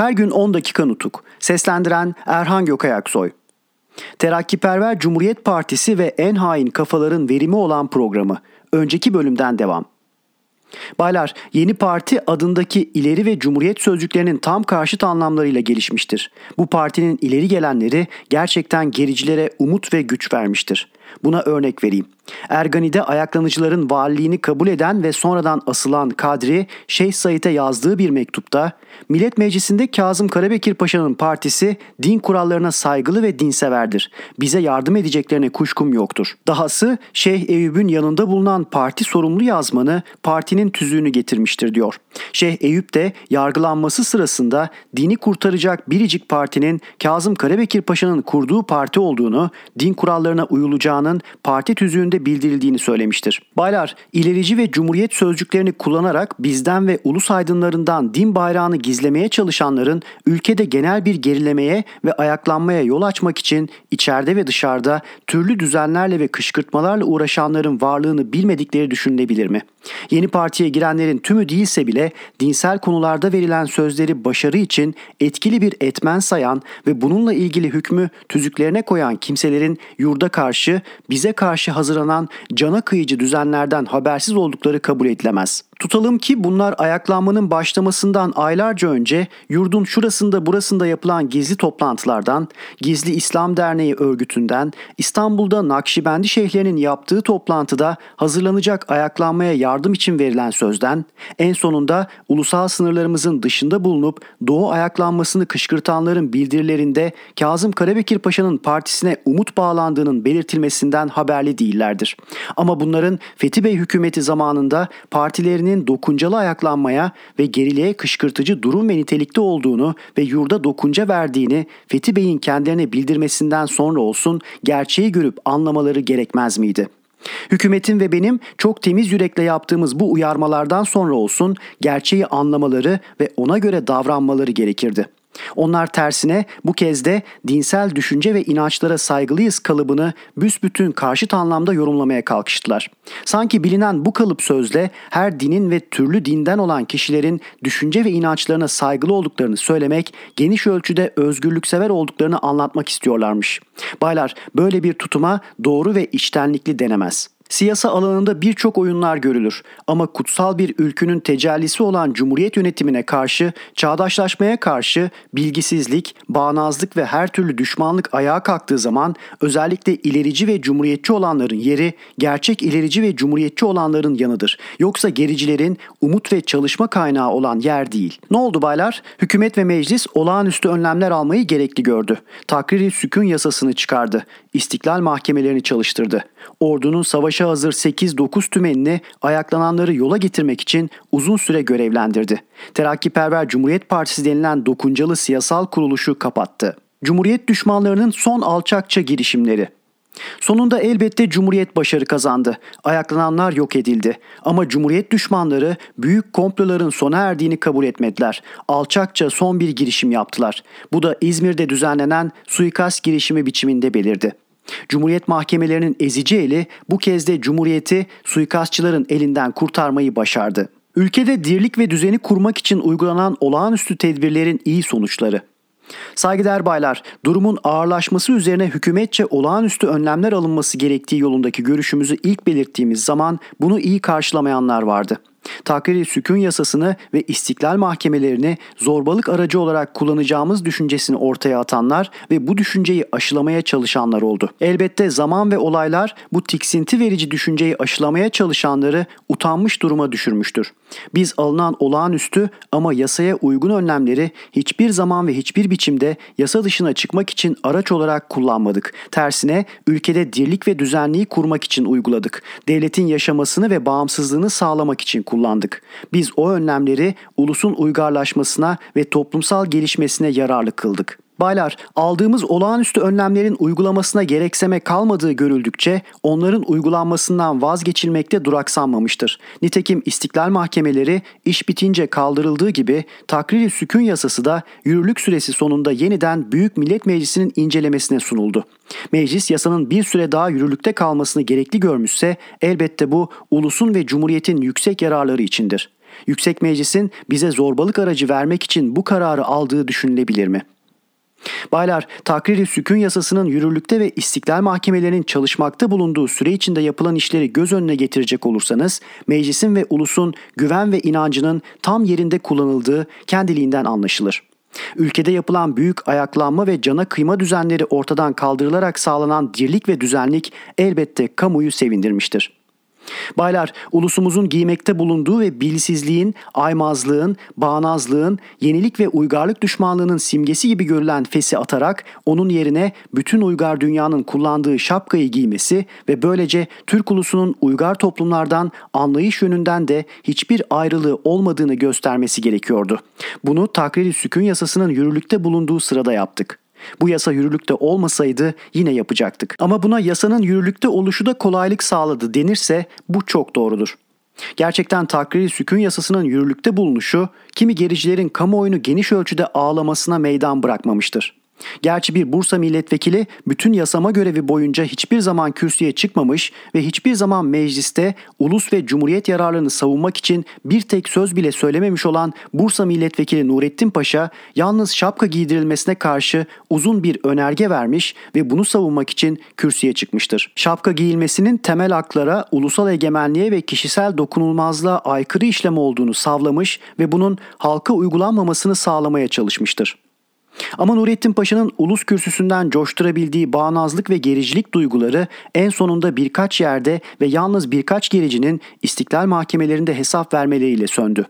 Her gün 10 dakika nutuk. Seslendiren Erhan Gökayaksoy. Terakkiperver Cumhuriyet Partisi ve en hain kafaların verimi olan programı. Önceki bölümden devam. Baylar, yeni parti adındaki ileri ve cumhuriyet sözcüklerinin tam karşıt anlamlarıyla gelişmiştir. Bu partinin ileri gelenleri gerçekten gericilere umut ve güç vermiştir. Buna örnek vereyim. Ergani'de ayaklanıcıların valiliğini kabul eden ve sonradan asılan Kadri, Şeyh Said'e yazdığı bir mektupta, Millet Meclisi'nde Kazım Karabekir Paşa'nın partisi din kurallarına saygılı ve dinseverdir. Bize yardım edeceklerine kuşkum yoktur. Dahası Şeyh Eyüp'ün yanında bulunan parti sorumlu yazmanı partinin tüzüğünü getirmiştir diyor. Şeyh Eyüp de yargılanması sırasında dini kurtaracak biricik partinin Kazım Karabekir Paşa'nın kurduğu parti olduğunu, din kurallarına uyulacağının parti tüzüğünde bildirildiğini söylemiştir. Baylar, ilerici ve cumhuriyet sözcüklerini kullanarak bizden ve ulus aydınlarından din bayrağını gizlemeye çalışanların ülkede genel bir gerilemeye ve ayaklanmaya yol açmak için içeride ve dışarıda türlü düzenlerle ve kışkırtmalarla uğraşanların varlığını bilmedikleri düşünülebilir mi? Yeni partiye girenlerin tümü değilse bile dinsel konularda verilen sözleri başarı için etkili bir etmen sayan ve bununla ilgili hükmü tüzüklerine koyan kimselerin yurda karşı, bize karşı hazırlanan cana kıyıcı düzenlerden habersiz oldukları kabul edilemez. Tutalım ki bunlar ayaklanmanın başlamasından aylarca önce yurdun şurasında burasında yapılan gizli toplantılardan, Gizli İslam Derneği örgütünden, İstanbul'da Nakşibendi şeyhlerinin yaptığı toplantıda hazırlanacak ayaklanmaya yardım için verilen sözden, en sonunda ulusal sınırlarımızın dışında bulunup Doğu ayaklanmasını kışkırtanların bildirilerinde Kazım Karabekir Paşa'nın partisine umut bağlandığının belirtilmesinden haberli değillerdir. Ama bunların Fethi Bey hükümeti zamanında partilerinin Türkiye'nin dokuncalı ayaklanmaya ve geriliğe kışkırtıcı durum ve nitelikte olduğunu ve yurda dokunca verdiğini Fethi Bey'in kendilerine bildirmesinden sonra olsun gerçeği görüp anlamaları gerekmez miydi?'' Hükümetin ve benim çok temiz yürekle yaptığımız bu uyarmalardan sonra olsun gerçeği anlamaları ve ona göre davranmaları gerekirdi. Onlar tersine bu kez de dinsel düşünce ve inançlara saygılıyız kalıbını büsbütün karşıt anlamda yorumlamaya kalkıştılar. Sanki bilinen bu kalıp sözle her dinin ve türlü dinden olan kişilerin düşünce ve inançlarına saygılı olduklarını söylemek, geniş ölçüde özgürlüksever olduklarını anlatmak istiyorlarmış. Baylar böyle bir tutuma doğru ve içtenlikli denemez.'' Siyasa alanında birçok oyunlar görülür ama kutsal bir ülkünün tecellisi olan cumhuriyet yönetimine karşı, çağdaşlaşmaya karşı bilgisizlik, bağnazlık ve her türlü düşmanlık ayağa kalktığı zaman özellikle ilerici ve cumhuriyetçi olanların yeri gerçek ilerici ve cumhuriyetçi olanların yanıdır. Yoksa gericilerin umut ve çalışma kaynağı olan yer değil. Ne oldu baylar? Hükümet ve meclis olağanüstü önlemler almayı gerekli gördü. Takriri sükun yasasını çıkardı. İstiklal mahkemelerini çalıştırdı. Ordunun savaşa hazır 8-9 tümenini ayaklananları yola getirmek için uzun süre görevlendirdi. Terakkiperver Cumhuriyet Partisi denilen dokuncalı siyasal kuruluşu kapattı. Cumhuriyet düşmanlarının son alçakça girişimleri Sonunda elbette Cumhuriyet başarı kazandı. Ayaklananlar yok edildi. Ama Cumhuriyet düşmanları büyük komploların sona erdiğini kabul etmediler. Alçakça son bir girişim yaptılar. Bu da İzmir'de düzenlenen suikast girişimi biçiminde belirdi. Cumhuriyet mahkemelerinin ezici eli bu kez de Cumhuriyeti suikastçıların elinden kurtarmayı başardı. Ülkede dirlik ve düzeni kurmak için uygulanan olağanüstü tedbirlerin iyi sonuçları. Saygıdeğer baylar, durumun ağırlaşması üzerine hükümetçe olağanüstü önlemler alınması gerektiği yolundaki görüşümüzü ilk belirttiğimiz zaman bunu iyi karşılamayanlar vardı. Takriri sükun yasasını ve istiklal mahkemelerini zorbalık aracı olarak kullanacağımız düşüncesini ortaya atanlar ve bu düşünceyi aşılamaya çalışanlar oldu. Elbette zaman ve olaylar bu tiksinti verici düşünceyi aşılamaya çalışanları utanmış duruma düşürmüştür. Biz alınan olağanüstü ama yasaya uygun önlemleri hiçbir zaman ve hiçbir biçimde yasa dışına çıkmak için araç olarak kullanmadık. Tersine ülkede dirlik ve düzenliği kurmak için uyguladık. Devletin yaşamasını ve bağımsızlığını sağlamak için kullandık. Biz o önlemleri ulusun uygarlaşmasına ve toplumsal gelişmesine yararlı kıldık. Baylar, aldığımız olağanüstü önlemlerin uygulamasına gerekseme kalmadığı görüldükçe onların uygulanmasından vazgeçilmekte duraksanmamıştır. Nitekim istiklal mahkemeleri iş bitince kaldırıldığı gibi takriri sükun yasası da yürürlük süresi sonunda yeniden Büyük Millet Meclisi'nin incelemesine sunuldu. Meclis yasanın bir süre daha yürürlükte kalmasını gerekli görmüşse elbette bu ulusun ve cumhuriyetin yüksek yararları içindir. Yüksek Meclis'in bize zorbalık aracı vermek için bu kararı aldığı düşünülebilir mi? Baylar, takriri sükun yasasının yürürlükte ve istiklal mahkemelerinin çalışmakta bulunduğu süre içinde yapılan işleri göz önüne getirecek olursanız, meclisin ve ulusun güven ve inancının tam yerinde kullanıldığı kendiliğinden anlaşılır. Ülkede yapılan büyük ayaklanma ve cana kıyma düzenleri ortadan kaldırılarak sağlanan dirlik ve düzenlik elbette kamuyu sevindirmiştir. Baylar, ulusumuzun giymekte bulunduğu ve bilsizliğin, aymazlığın, bağnazlığın, yenilik ve uygarlık düşmanlığının simgesi gibi görülen fesi atarak onun yerine bütün uygar dünyanın kullandığı şapkayı giymesi ve böylece Türk ulusunun uygar toplumlardan anlayış yönünden de hiçbir ayrılığı olmadığını göstermesi gerekiyordu. Bunu takriri sükun yasasının yürürlükte bulunduğu sırada yaptık. Bu yasa yürürlükte olmasaydı yine yapacaktık. Ama buna yasanın yürürlükte oluşu da kolaylık sağladı denirse bu çok doğrudur. Gerçekten takriri sükun yasasının yürürlükte bulunuşu kimi gericilerin kamuoyunu geniş ölçüde ağlamasına meydan bırakmamıştır. Gerçi bir Bursa milletvekili bütün yasama görevi boyunca hiçbir zaman kürsüye çıkmamış ve hiçbir zaman mecliste ulus ve cumhuriyet yararlarını savunmak için bir tek söz bile söylememiş olan Bursa milletvekili Nurettin Paşa yalnız şapka giydirilmesine karşı uzun bir önerge vermiş ve bunu savunmak için kürsüye çıkmıştır. Şapka giyilmesinin temel haklara, ulusal egemenliğe ve kişisel dokunulmazlığa aykırı işlem olduğunu savlamış ve bunun halka uygulanmamasını sağlamaya çalışmıştır. Ama Nurettin Paşa'nın ulus kürsüsünden coşturabildiği bağnazlık ve gericilik duyguları en sonunda birkaç yerde ve yalnız birkaç gericinin istiklal mahkemelerinde hesap vermeleriyle söndü.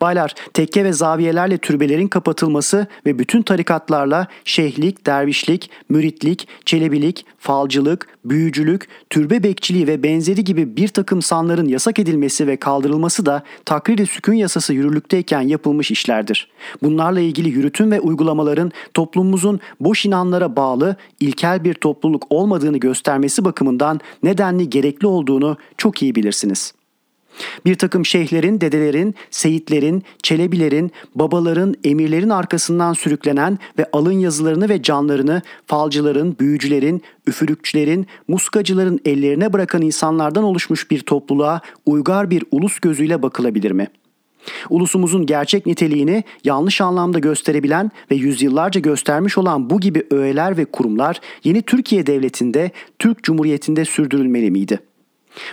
Baylar, tekke ve zaviyelerle türbelerin kapatılması ve bütün tarikatlarla şeyhlik, dervişlik, müritlik, çelebilik, falcılık, büyücülük, türbe bekçiliği ve benzeri gibi bir takım sanların yasak edilmesi ve kaldırılması da takriri sükun yasası yürürlükteyken yapılmış işlerdir. Bunlarla ilgili yürütüm ve uygulamaların toplumumuzun boş inanlara bağlı ilkel bir topluluk olmadığını göstermesi bakımından nedenli gerekli olduğunu çok iyi bilirsiniz.'' Bir takım şeyhlerin, dedelerin, seyitlerin, çelebilerin, babaların, emirlerin arkasından sürüklenen ve alın yazılarını ve canlarını falcıların, büyücülerin, üfürükçülerin, muskacıların ellerine bırakan insanlardan oluşmuş bir topluluğa uygar bir ulus gözüyle bakılabilir mi?'' Ulusumuzun gerçek niteliğini yanlış anlamda gösterebilen ve yüzyıllarca göstermiş olan bu gibi öğeler ve kurumlar yeni Türkiye Devleti'nde, Türk Cumhuriyeti'nde sürdürülmeli miydi?''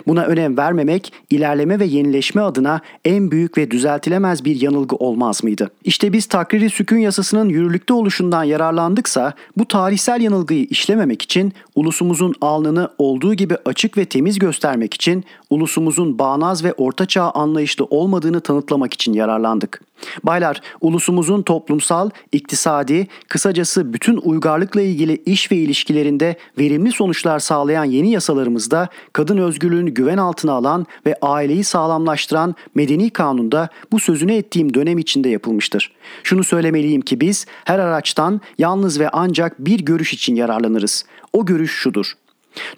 Buna önem vermemek ilerleme ve yenileşme adına en büyük ve düzeltilemez bir yanılgı olmaz mıydı? İşte biz takriri sükun yasasının yürürlükte oluşundan yararlandıksa bu tarihsel yanılgıyı işlememek için ulusumuzun alnını olduğu gibi açık ve temiz göstermek için ulusumuzun bağnaz ve ortaçağ anlayışlı olmadığını tanıtlamak için yararlandık. Baylar, ulusumuzun toplumsal, iktisadi, kısacası bütün uygarlıkla ilgili iş ve ilişkilerinde verimli sonuçlar sağlayan yeni yasalarımızda kadın özgürlüğünü güven altına alan ve aileyi sağlamlaştıran medeni kanunda bu sözünü ettiğim dönem içinde yapılmıştır. Şunu söylemeliyim ki biz her araçtan yalnız ve ancak bir görüş için yararlanırız. O görüş şudur.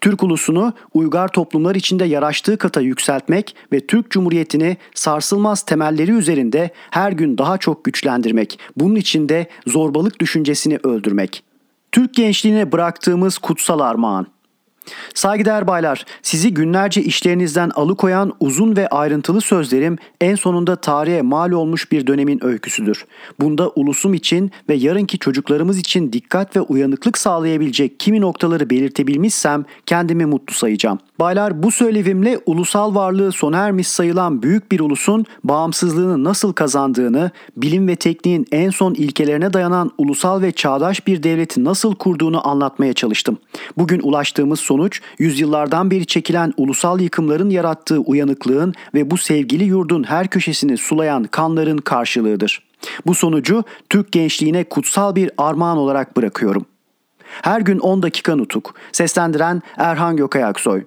Türk ulusunu uygar toplumlar içinde yaraştığı kata yükseltmek ve Türk Cumhuriyeti'ni sarsılmaz temelleri üzerinde her gün daha çok güçlendirmek. Bunun için de zorbalık düşüncesini öldürmek. Türk gençliğine bıraktığımız kutsal armağan. Saygıdeğer baylar, sizi günlerce işlerinizden alıkoyan uzun ve ayrıntılı sözlerim en sonunda tarihe mal olmuş bir dönemin öyküsüdür. Bunda ulusum için ve yarınki çocuklarımız için dikkat ve uyanıklık sağlayabilecek kimi noktaları belirtebilmişsem kendimi mutlu sayacağım. Baylar bu söylevimle ulusal varlığı sona ermiş sayılan büyük bir ulusun bağımsızlığını nasıl kazandığını, bilim ve tekniğin en son ilkelerine dayanan ulusal ve çağdaş bir devleti nasıl kurduğunu anlatmaya çalıştım. Bugün ulaştığımız sonuç yüzyıllardan beri çekilen ulusal yıkımların yarattığı uyanıklığın ve bu sevgili yurdun her köşesini sulayan kanların karşılığıdır. Bu sonucu Türk gençliğine kutsal bir armağan olarak bırakıyorum. Her gün 10 dakika nutuk. Seslendiren Erhan Gökayaksoy.